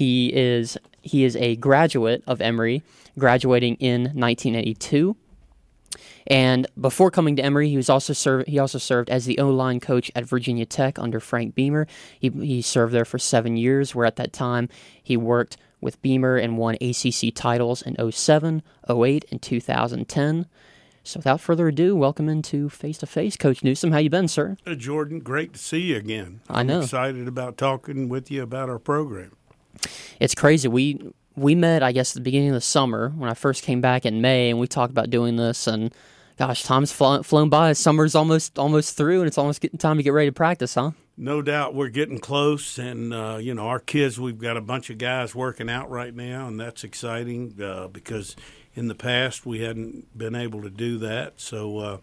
He is he is a graduate of Emory, graduating in 1982. And before coming to Emory, he was also served. He also served as the O line coach at Virginia Tech under Frank Beamer. He he served there for seven years. Where at that time he worked with Beamer and won ACC titles in 07, 08, and 2010. So without further ado, welcome into Face to Face, Coach Newsome. How you been, sir? Uh, Jordan, great to see you again. I know. I'm excited about talking with you about our program. It's crazy. We we met, I guess, at the beginning of the summer when I first came back in May, and we talked about doing this. And gosh, time's flown, flown by. Summer's almost almost through, and it's almost getting time to get ready to practice, huh? No doubt, we're getting close, and uh, you know, our kids. We've got a bunch of guys working out right now, and that's exciting uh, because in the past we hadn't been able to do that. So, uh,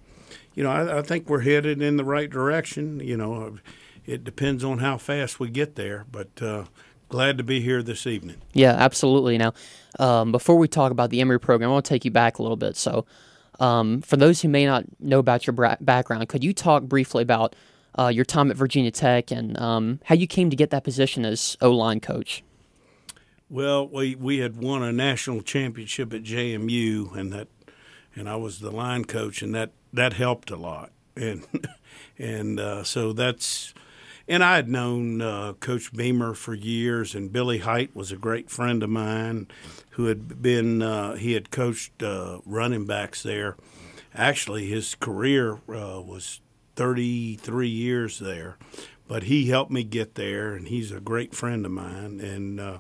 you know, I, I think we're headed in the right direction. You know, it depends on how fast we get there, but uh, glad to be here this evening. Yeah, absolutely. Now, um, before we talk about the Emory program, I want to take you back a little bit. So, um, for those who may not know about your bra- background, could you talk briefly about uh, your time at Virginia Tech and um, how you came to get that position as O line coach? Well, we we had won a national championship at JMU, and that, and I was the line coach, and that that helped a lot, and and uh, so that's, and I had known uh, Coach Beamer for years, and Billy Hite was a great friend of mine, who had been uh, he had coached uh, running backs there. Actually, his career uh, was 33 years there, but he helped me get there, and he's a great friend of mine, and uh,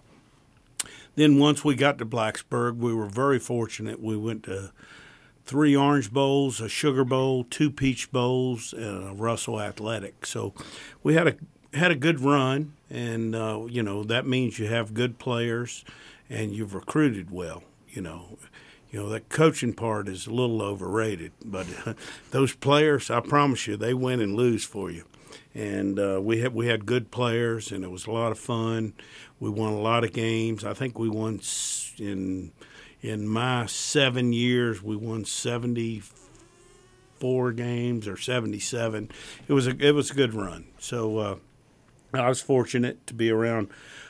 then once we got to Blacksburg, we were very fortunate. We went to three Orange Bowls, a Sugar Bowl, two Peach Bowls, and a Russell Athletic. So we had a had a good run, and uh, you know that means you have good players, and you've recruited well. You know, you know that coaching part is a little overrated, but uh, those players, I promise you, they win and lose for you. And uh, we had we had good players, and it was a lot of fun. We won a lot of games. I think we won in in my seven years. We won seventy four games or seventy seven. It was a it was a good run. So uh, I was fortunate to be around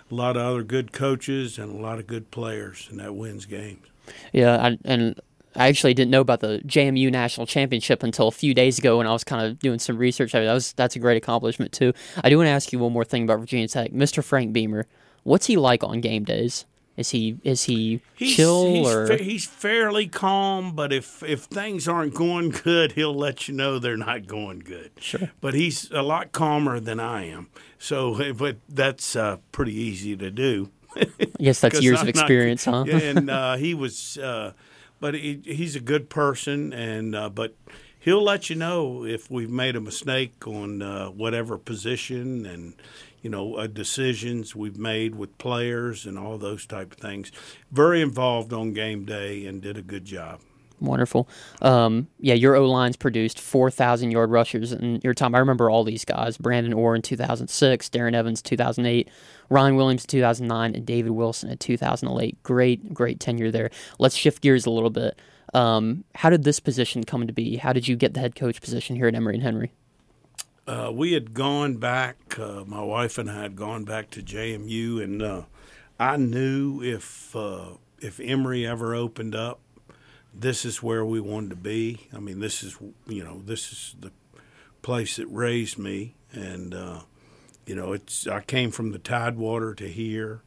a lot of other good coaches and a lot of good players, and that wins games. Yeah, I, and I actually didn't know about the JMU National Championship until a few days ago when I was kind of doing some research. I mean, that was that's a great accomplishment too. I do want to ask you one more thing about Virginia Tech, Mr. Frank Beamer. What's he like on game days? Is he is he he's, chill he's or fa- he's fairly calm? But if if things aren't going good, he'll let you know they're not going good. Sure. But he's a lot calmer than I am. So, but that's uh, pretty easy to do. I guess that's years I'm of not- experience, huh? and uh, he was, uh, but he, he's a good person, and uh, but he'll let you know if we've made a mistake on uh, whatever position and you know uh, decisions we've made with players and all those type of things. Very involved on game day and did a good job. Wonderful. Um, yeah, your O line's produced 4,000 yard rushers in your time. I remember all these guys Brandon Ore in 2006, Darren Evans 2008, Ryan Williams in 2009, and David Wilson in 2008. Great, great tenure there. Let's shift gears a little bit. Um, how did this position come to be? How did you get the head coach position here at Emory and Henry? Uh, we had gone back. Uh, my wife and I had gone back to JMU, and uh, I knew if uh, if Emory ever opened up, this is where we wanted to be. I mean, this is you know this is the place that raised me, and uh, you know it's I came from the Tidewater to here,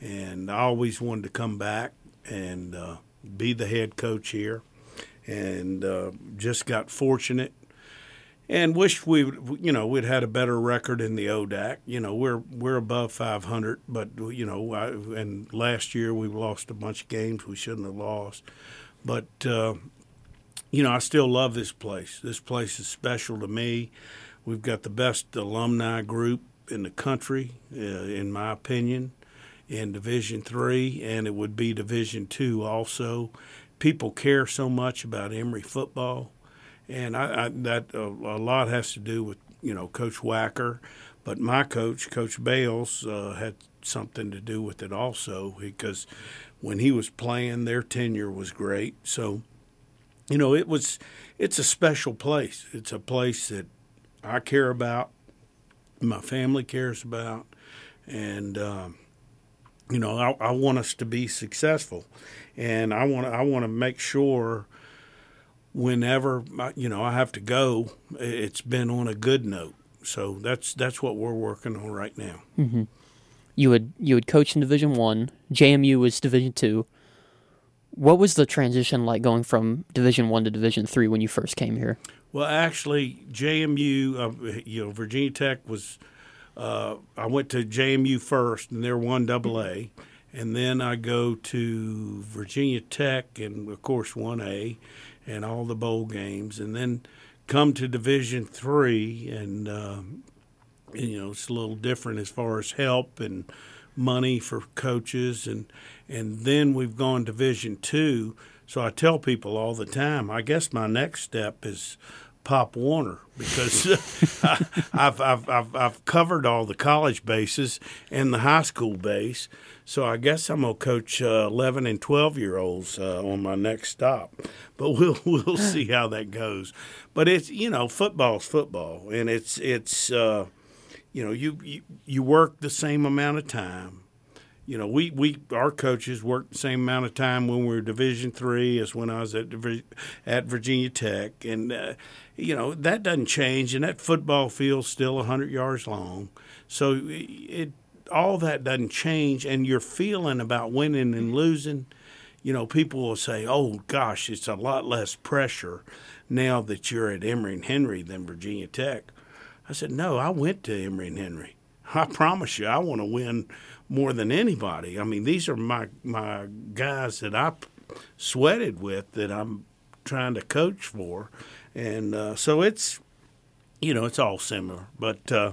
and I always wanted to come back and uh, be the head coach here, and uh, just got fortunate and wished we you know we'd had a better record in the ODAC. You know we're we're above 500, but you know I, and last year we lost a bunch of games we shouldn't have lost. But uh, you know I still love this place. This place is special to me. We've got the best alumni group in the country, uh, in my opinion, in Division Three, and it would be Division Two also. People care so much about Emory football and I, I, that uh, a lot has to do with you know Coach Wacker, but my coach, Coach Bales, uh, had something to do with it also because when he was playing, their tenure was great. So, you know, it was it's a special place. It's a place that I care about, my family cares about, and um, you know, I, I want us to be successful, and I want I want to make sure whenever you know I have to go, it's been on a good note. So that's that's what we're working on right now. Mm-hmm. You would you would coach in Division One. JMU was Division Two. What was the transition like going from Division One to Division Three when you first came here? Well, actually, JMU, uh, you know, Virginia Tech was. Uh, I went to JMU first, and they're one double A, and then I go to Virginia Tech, and of course one A, and all the bowl games, and then come to Division Three, and uh, you know it's a little different as far as help and money for coaches, and and then we've gone Division Two. So I tell people all the time, I guess my next step is Pop Warner because I, have I've, I've, I've covered all the college bases and the high school base. So I guess I'm gonna coach uh, 11 and 12 year olds uh, on my next stop, but we'll we'll see how that goes. But it's you know football's football, and it's it's uh, you know you, you you work the same amount of time you know, we, we our coaches worked the same amount of time when we were Division three as when I was at at Virginia Tech, and uh, you know that doesn't change, and that football field's still hundred yards long, so it all that doesn't change, and your feeling about winning and losing, you know, people will say, "Oh gosh, it's a lot less pressure now that you're at Emory and Henry than Virginia Tech." I said, "No, I went to Emory and Henry. I promise you, I want to win." more than anybody. I mean, these are my my guys that I sweated with that I'm trying to coach for, and uh, so it's you know it's all similar, but uh,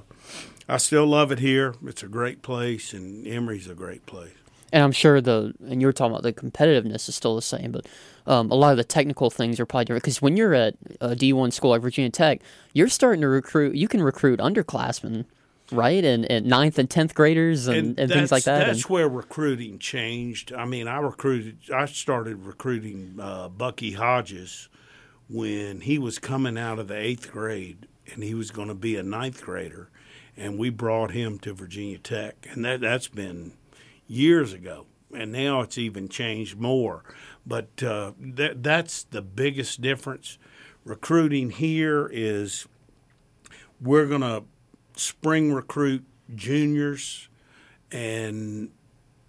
I still love it here. It's a great place, and Emory's a great place. And I'm sure the and you were talking about the competitiveness is still the same, but um, a lot of the technical things are probably different. Because when you're at a D1 school like Virginia Tech, you're starting to recruit. You can recruit underclassmen right? And, and ninth and tenth graders and, and, and things like that. That's and, where recruiting changed. I mean, I recruited. I started recruiting uh, Bucky Hodges when he was coming out of the eighth grade, and he was going to be a ninth grader, and we brought him to Virginia Tech, and that that's been years ago. And now it's even changed more, but uh, that that's the biggest difference. Recruiting here is we're going to spring recruit juniors and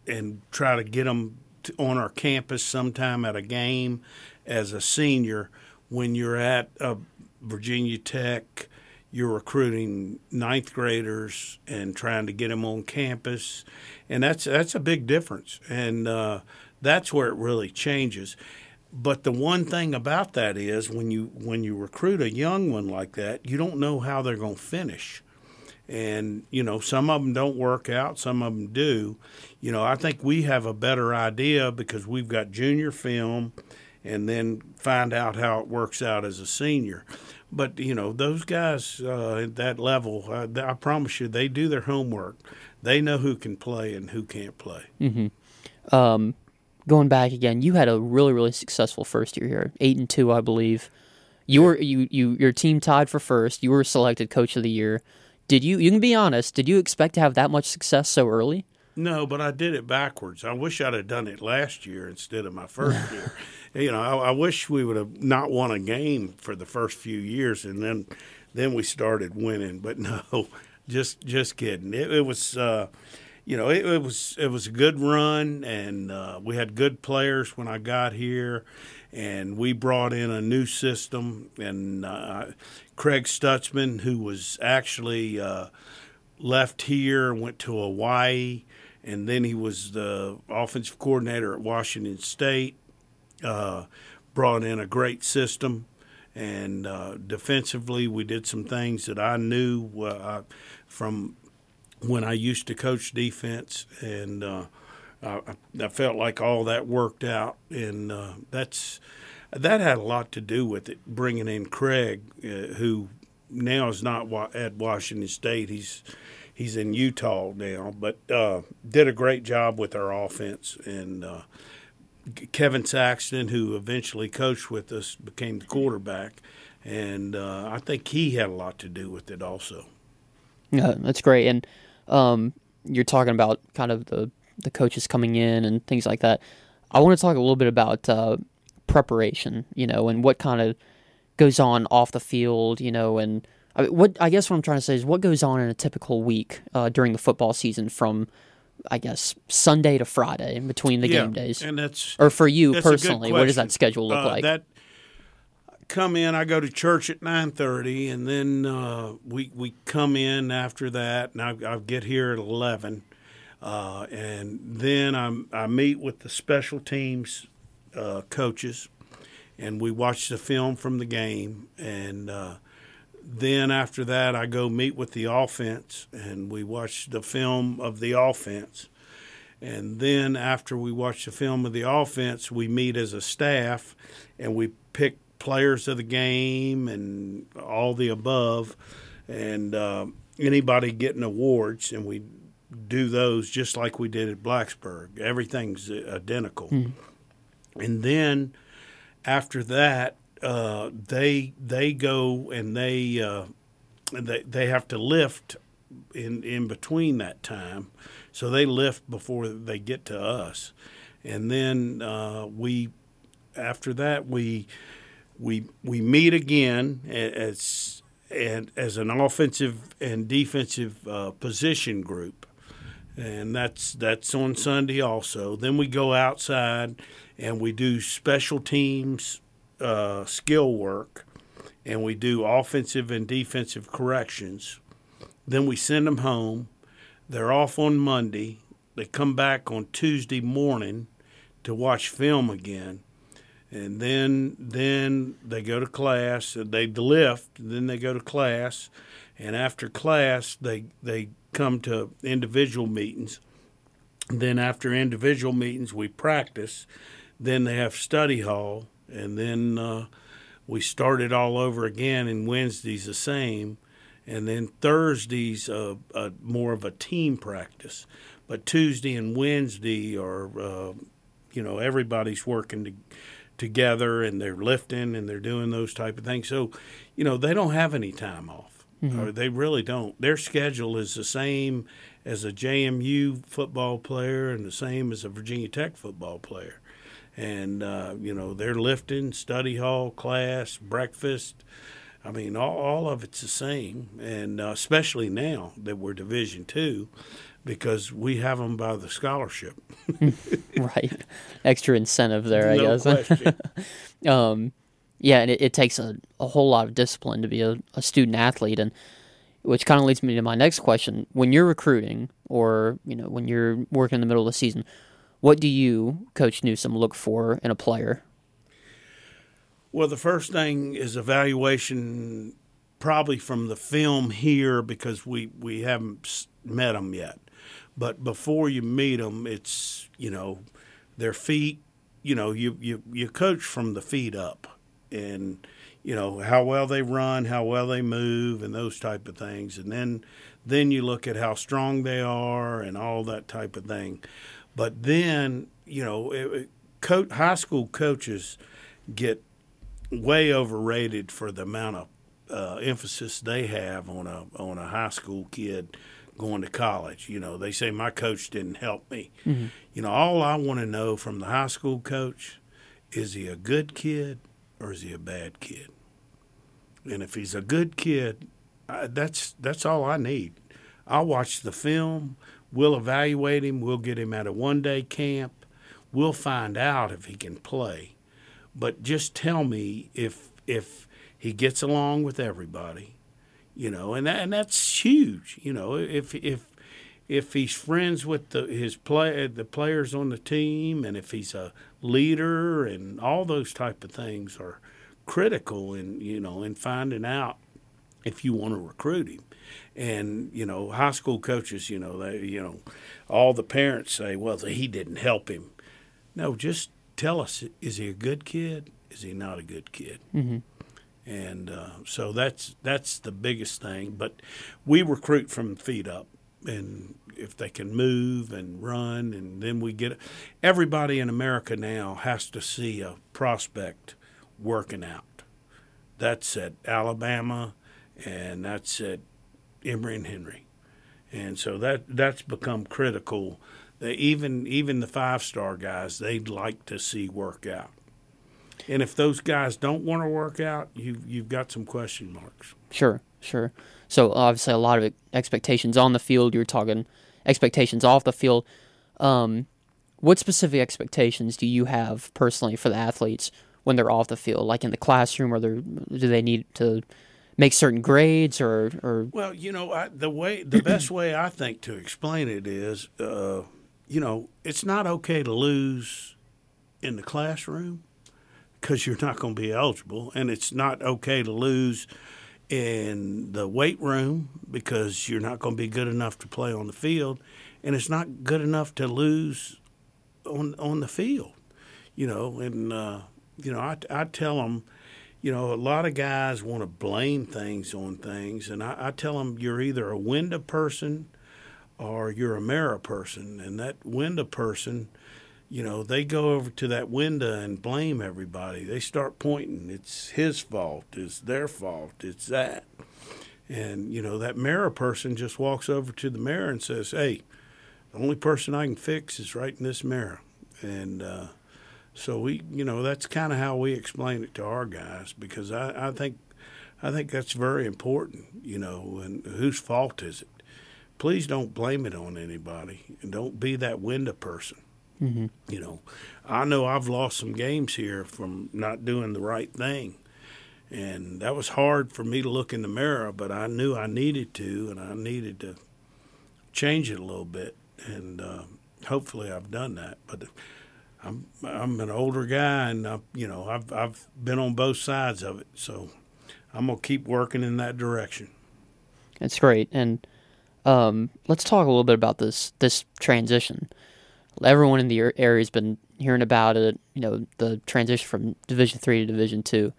and try to get them to, on our campus sometime at a game as a senior. When you're at a Virginia Tech, you're recruiting ninth graders and trying to get them on campus, and that's that's a big difference, and uh, that's where it really changes. But the one thing about that is when you when you recruit a young one like that, you don't know how they're going to finish and you know some of them don't work out some of them do. You know i think we have a better idea because we've got junior film and then find out how it works out as a senior. But you know those guys uh, at that level uh, i promise you they do their homework. They know who can play and who can't play. Mm-hmm. um, going back again you had a really really successful first year here eight and two i believe. You were you, you your team tied for first. You were selected coach of the year did you? You can be honest. Did you expect to have that much success so early? No, but I did it backwards. I wish I'd have done it last year instead of my first year. You know, I, I, wish we would have not won a game for the first few years, and then then we started winning. But no, just just kidding. It, it was. Uh, you know, it, it, was it was a good run, and uh, we had good players when I got here, and we brought in a new system. And uh, Craig Stutzman, who was actually uh, left here, went to Hawaii, and then he was the offensive coordinator at Washington State. Uh, brought in a great system, and uh, defensively, we did some things that I knew uh, from when I used to coach defense, and uh, I, felt like all that worked out, and uh, that's that had a lot to do with it. Bringing in Craig, uh, who now is not wa- at Washington State, he's he's in Utah now, but uh, did a great job with our offense. And uh, Kevin Saxton, who eventually coached with us, became the quarterback, and uh, I think he had a lot to do with it also. Yeah, that's great. And um, you're talking about kind of the the coaches coming in and things like that. I want to talk a little bit about uh, preparation, you know, and what kind of goes on off the field, you know, and I mean, what I guess what I'm trying to say is what goes on in a typical week uh, during the football season from I guess Sunday to Friday in between the yeah, game days, and that's or for you that's a good personally, what does that schedule look Uh, like? That come in. I go to church at nine thirty, and then uh, we we come in after that, and I, I get here at eleven, uh, and then I'm I meet with the special teams uh, coaches, and we watch the film from the game, and uh, then after that I go meet with the offense, and we watch the film of the offense. And then after we watch the film of the offense, we meet as a staff and we pick players of the game and all the above, and uh, anybody getting awards, and we do those just like we did at Blacksburg. Everything's identical. And then after that, uh, they they go and they uh, they they have to lift in in between that time, so they lift before they get to us, and then uh, we after that we we we meet again as and as an offensive and defensive uh, position group, and that's that's on Sunday also. Then we go outside and we do special teams uh, skill work, and we do offensive and defensive corrections. Then we send them home. They're off on Monday. They come back on Tuesday morning to watch film again, and then then they go to class. They lift. Then they go to class, and after class they they come to individual meetings. Then after individual meetings we practice. Then they have study hall, and then uh, we start it all over again. And Wednesday's the same and then Thursday's uh, uh, more of a team practice, but Tuesday and Wednesday are, uh, you know, everybody's working to, together and they're lifting and they're doing those type of things. So, you know, they don't have any time off, or they really don't. Their schedule is the same as a JMU football player and the same as a Virginia Tech football player. And uh, you know they're lifting, study hall, class, breakfast, I mean, all, all of it's the same, and uh, especially now that we're Division Two, because we have them by the scholarship. right, extra incentive there, I no guess. um, yeah, and it, it takes a, a whole lot of discipline to be a, a student athlete, and which kind of leads me to my next question: When you're recruiting, or you know, when you're working in the middle of the season, what do you, Coach Newsome, look for in a player? well, the first thing is evaluation, probably from the film here, because we we haven't met them yet. But before you meet them, it's you know their feet. You know, you you you coach from the feet up, and you know how well they run, how well they move, and those type of things. And then then you look at how strong they are and all that type of thing. But then you know, it, co- high school coaches get way overrated for the amount of uh, emphasis they have on a on a high school kid going to college. You know, they say my coach didn't help me. Mm-hmm. You know, all I want to know from the high school coach is he a good kid or is he a bad kid? And if he's a good kid, I, that's that's all I need. I'll watch the film. We'll evaluate him. We'll get him at a one day camp. We'll find out if he can play. But just tell me if if he gets along with everybody, you know, and that, and that's huge. You know, if if if he's friends with the, his play the players on the team, and if he's a leader, and all those type of things are critical in you know in finding out if you want to recruit him. And you know, high school coaches, you know, they you know, all the parents say, well, he didn't help him. No, just tell us: is he a good kid? Is he not a good kid? Mm-hmm. And uh, so that's that's the biggest thing. But we recruit from feet up, and if they can move and run, and then we get everybody in America now has to see a prospect working out. That's at Alabama, and that's at Emory and Henry, and so that that's become critical even even the five star guys, they'd like to see work out. And if those guys don't want to work out, you you've got some question marks. Sure, sure. So obviously, a lot of expectations on the field. You're talking expectations off the field. Um, what specific expectations do you have personally for the athletes when they're off the field, like in the classroom, or do they need to make certain grades, or, or? Well, you know, I, the way the best way I think to explain it is, uh, you know, it's not okay to lose in the classroom because you're not going to be eligible, and it's not okay to lose in the weight room because you're not going to be good enough to play on the field, and it's not good enough to lose on on the field, you know. And uh, you know, I I tell them, you know, a lot of guys want to blame things on things, and I, I tell them you're either a window person or you're a mirror person, and that window person you know, they go over to that window and blame everybody. They start pointing. It's his fault. It's their fault. It's that. And, you know, that mirror person just walks over to the mirror and says, hey, the only person I can fix is right in this mirror. And uh, so we, you know, that's kind of how we explain it to our guys because I, I think, I think that's very important, you know, and whose fault is it? Please don't blame it on anybody and don't be that window person Mm-hmm. You know, I know I've lost some games here from not doing the right thing. And that was hard for me to look in the mirror, but I knew I needed to, and I needed to change it a little bit. And uh, hopefully, I've done that. But I'm I'm an older guy, and I, you know I've I've been on both sides of it, so I'm gonna keep working in that direction. That's great, and um, let's talk a little bit about this this transition everyone in the area has been hearing about it. You know, the transition from Division Three to Division Two.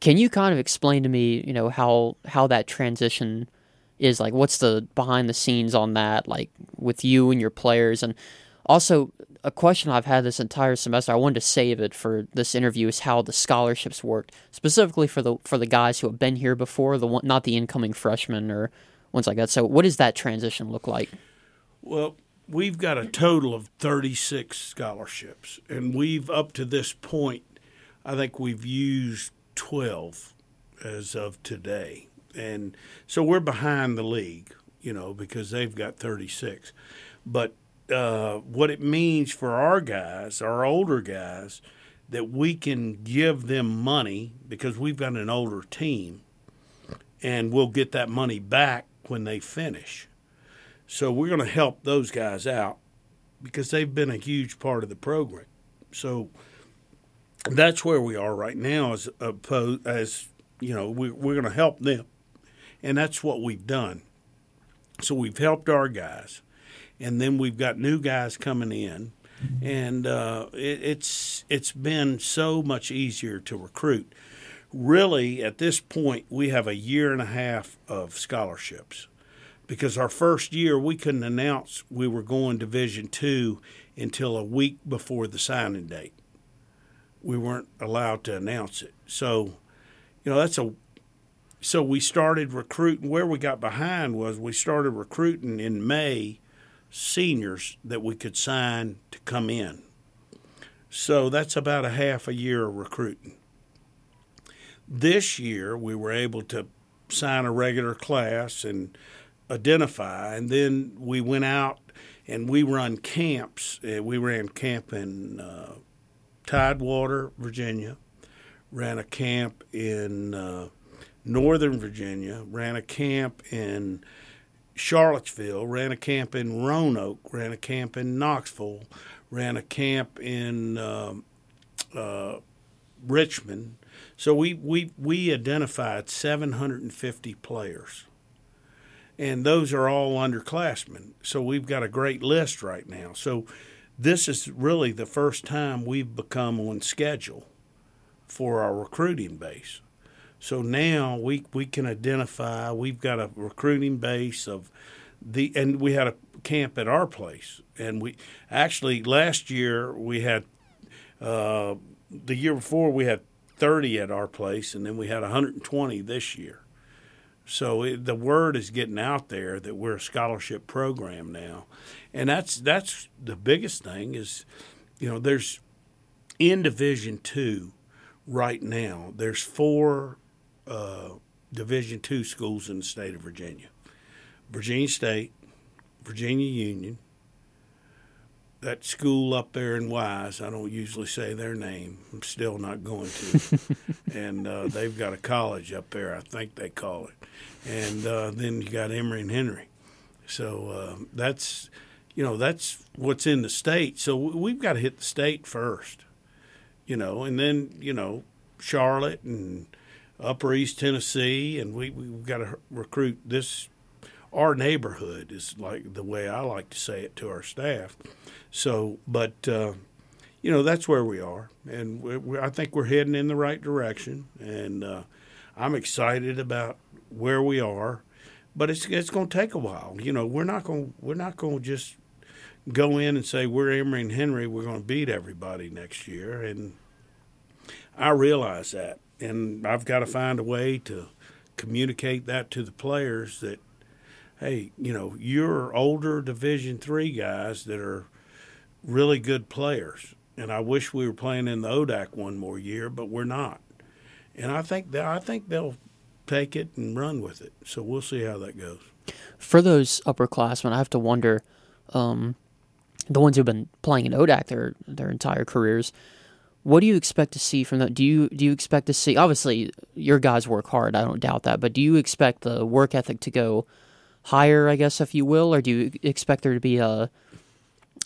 Can you kind of explain to me, you know, how how that transition is like? What's the behind the scenes on that, like with you and your players, and also a question I've had this entire semester. I wanted to save it for this interview is how the scholarships worked, specifically for the for the guys who have been here before, the one, not the incoming freshmen or ones like that. So, what does that transition look like? Well, we've got a total of 36 scholarships, and we've up to this point, I think we've used 12 as of today, and so we're behind the league, you know, because they've got 36. But uh, what it means for our guys, our older guys, that we can give them money because we've got an older team, and we'll get that money back when they finish. So we're going to help those guys out because they've been a huge part of the program. So that's where we are right now as opposed as you know we, we're going to help them. And that's what we've done. So we've helped our guys. And then we've got new guys coming in. And uh, it, it's it's been so much easier to recruit. Really at this point we have a year and a half of scholarships because our first year we couldn't announce we were going Division two until a week before the signing date. We weren't allowed to announce it, so you know that's a. So we started recruiting. Where we got behind was we started recruiting in May seniors that we could sign to come in. So that's about a half a year of recruiting. This year we were able to sign a regular class and identify. And then we went out and we run camps. Uh, we ran camp in uh, Tidewater, Virginia, ran a camp in uh, Northern Virginia, ran a camp in Charlottesville, ran a camp in Roanoke, ran a camp in Knoxville, ran a camp in um, uh, Richmond. So we, we, we identified 750 players and those are all underclassmen. So we've got a great list right now. So this is really the first time we've become on schedule for our recruiting base. So now we we can identify. We've got a recruiting base of the, and we had a camp at our place, and we actually last year we had, uh, the year before we had 30 at our place, and then we had 120 this year. So it, the word is getting out there that we're a scholarship program now, and that's that's the biggest thing is, you know, there's in Division two right now. There's four uh, Division two schools in the state of Virginia: Virginia State, Virginia Union, that school up there in Wise. I don't usually say their name. I'm still not going to. and uh, they've got a college up there. I think they call it. And uh, then you got Emory and Henry. So uh, that's you know that's what's in the state. So we've got to hit the state first. You know, and then you know Charlotte and Upper East Tennessee, and we we've got to recruit this. Our neighborhood is like the way I like to say it to our staff so, but uh, you know that's where we are, and we, we, I think we're heading in the right direction, and uh, I'm excited about where we are. But it's it's going to take a while. You know, we're not going we're not going to just go in and say we're Emory and Henry. We're going to beat everybody next year, and I realize that, and I've got to find a way to communicate that to the players that hey, you know, you're older Division three guys that are really good players. And I wish we were playing in the ODAC one more year, but we're not. And I think that I think they'll take it and run with it. So we'll see how that goes. For those upperclassmen, I have to wonder, um, the ones who've been playing in ODAC their their entire careers, what do you expect to see from that? Do you do you expect to see? Obviously, your guys work hard. I don't doubt that. But do you expect the work ethic to go higher? I guess, if you will, or do you expect there to be a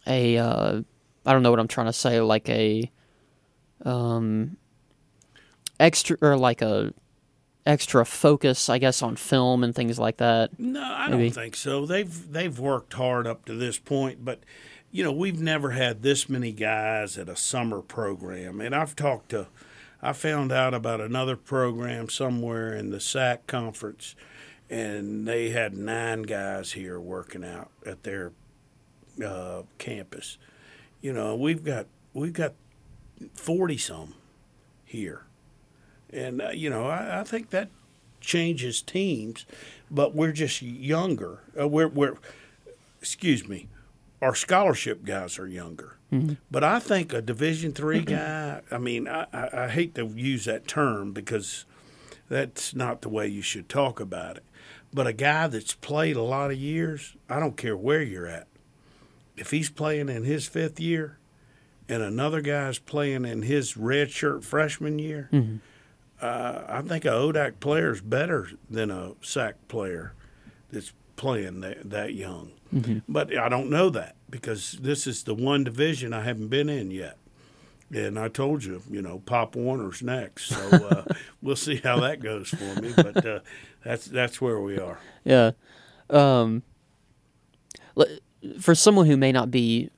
a uh, I don't know what I'm trying to say, like a um extra or like a extra focus, I guess, on film and things like that. No, I maybe. don't think so. They've they've worked hard up to this point, but you know we've never had this many guys at a summer program, and I've talked to. I found out about another program somewhere in the SAC conference, and they had nine guys here working out at their uh, campus. You know, we've got we've got forty some here, and uh, you know, I, I, think that changes teams, but we're just younger. Uh, we're we're excuse me, our scholarship guys are younger. Mm-hmm. But I think a Division three guy. I mean, I, I, I hate to use that term because that's not the way you should talk about it. But a guy that's played a lot of years, I don't care where you're at if he's playing in his fifth year and another guy's playing in his redshirt freshman year, mm-hmm. uh, I think a ODAC player is better than a SAC player that's playing that, that young. Mm-hmm. But I don't know that because this is the one division I haven't been in yet. And I told you, you know, Pop Warner's next, so uh, we'll see how that goes for me. But uh, that's that's where we are. Yeah. Um, for someone who may not be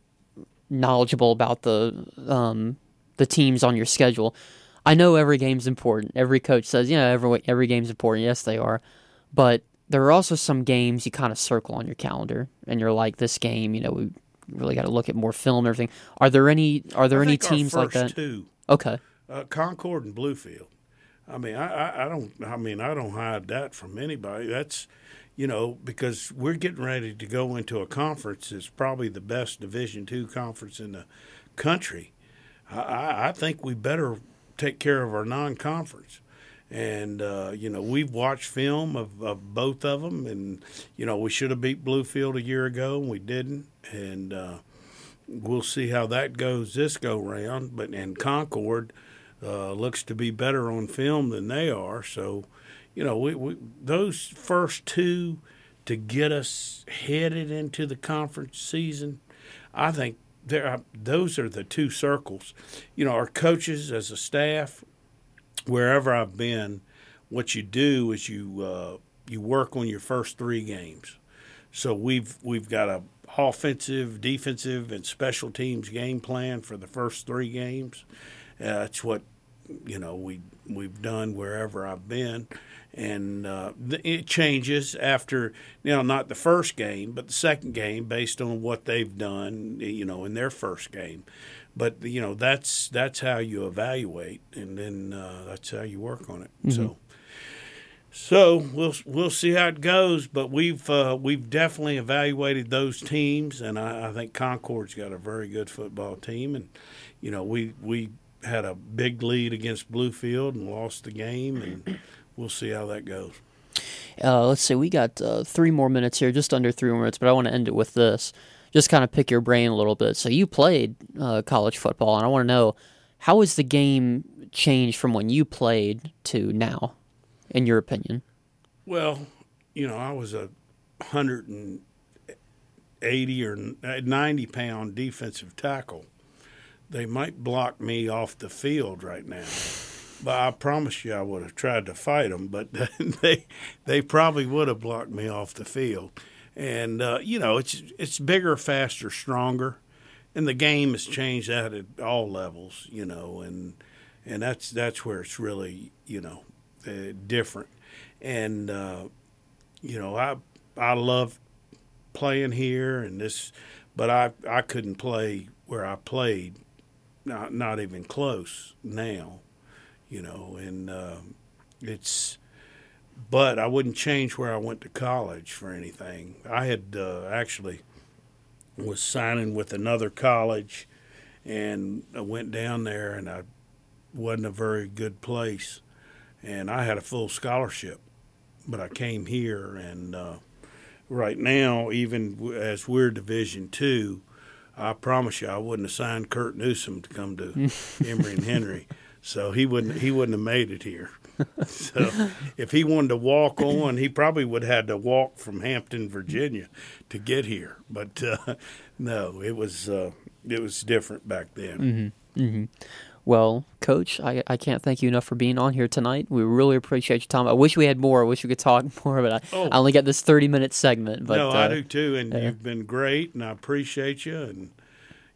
knowledgeable about the um, the teams on your schedule, I know every game's important. Every coach says, you know, every every game's important. Yes, they are, but there are also some games you kind of circle on your calendar, and you're like, this game, you know, we really got to look at more film and everything. Are there any? Are there I any teams like that? Two, okay. Uh, Concord and Bluefield. I mean, I, I, I don't. I mean, I don't hide that from anybody. That's you know, because we're getting ready to go into a conference that's probably the best Division two conference in the country. I, I think we better take care of our non-conference. And uh, you know, we've watched film of, of both of them, and you know, we should have beat Bluefield a year ago, and we didn't. And uh, we'll see how that goes this go round. But and Concord uh, looks to be better on film than they are, so you know, we, we those first two to get us headed into the conference season, I think there those are the two circles. You know, our coaches as a staff, wherever I've been, what you do is you uh, you work on your first three games. So we've we've got a offensive, defensive, and special teams game plan for the first three games. Uh, that's what you know we we've done wherever I've been and uh, it changes after you know not the first game but the second game based on what they've done you know in their first game but you know that's that's how you evaluate and then uh, that's how you work on it mm-hmm. so So we'll we'll see how it goes, but we've uh, we've definitely evaluated those teams, and I, I think Concord's got a very good football team, and you know we we had a big lead against Bluefield and lost the game, and we'll see how that goes. Uh, let's see, we got uh, three more minutes here, just under three more minutes, but I want to end it with this. Just kind of pick your brain a little bit. So you played uh, college football, and I want to know how has the game changed from when you played to now, in your opinion? Well, you know, I was a hundred and eighty or ninety pound defensive tackle. They might block me off the field right now but I promise you, I would have tried to fight them, but they they probably would have blocked me off the field. And uh, you know, it's it's bigger, faster, stronger, and the game has changed that at all levels. You know, and and that's that's where it's really you know uh, different. And uh, you know, I I love playing here and this, but I I couldn't play where I played, not not even close now you know, and uh, it's. But I wouldn't change where I went to college for anything. I had uh, actually was signing with another college, and I went down there, and I wasn't a very good place, and I had a full scholarship, but I came here, and uh, right now, even as we're Division two, I promise you, I wouldn't have signed Curt Newsome to come to Emory and Henry so he wouldn't he wouldn't have made it here. so if he wanted to walk on, he probably would have had to walk from Hampton, Virginia, to get here. But uh, no, it was uh, it was different back then. Mm-hmm. Mm-hmm. Well, Coach, I, I can't thank you enough for being on here tonight. We really appreciate your time. I wish we had more. I wish we could talk more, but I, oh. I only got this thirty minute segment. But no, uh, I do too, and yeah. you've been great, and I appreciate you and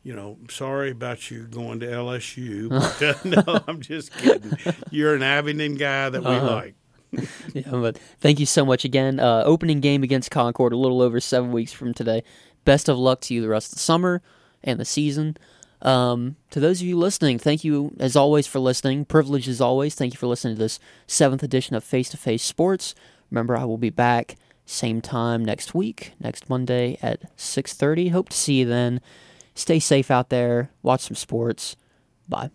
you know, sorry about you going to LSU. But, uh, no, I'm just kidding. You're an Abingdon guy that we uh-huh. like. yeah, but thank you so much again. Uh, opening game against Concord a little over seven weeks from today. Best of luck to you the rest of the summer and the season. Um, to those of you listening, thank you as always for listening. Privilege as always. Thank you for listening to this seventh edition of Face to Face Sports. Remember, I will be back same time next week, next Monday at six thirty. Hope to see you then. Stay safe out there. Watch some sports. Bye.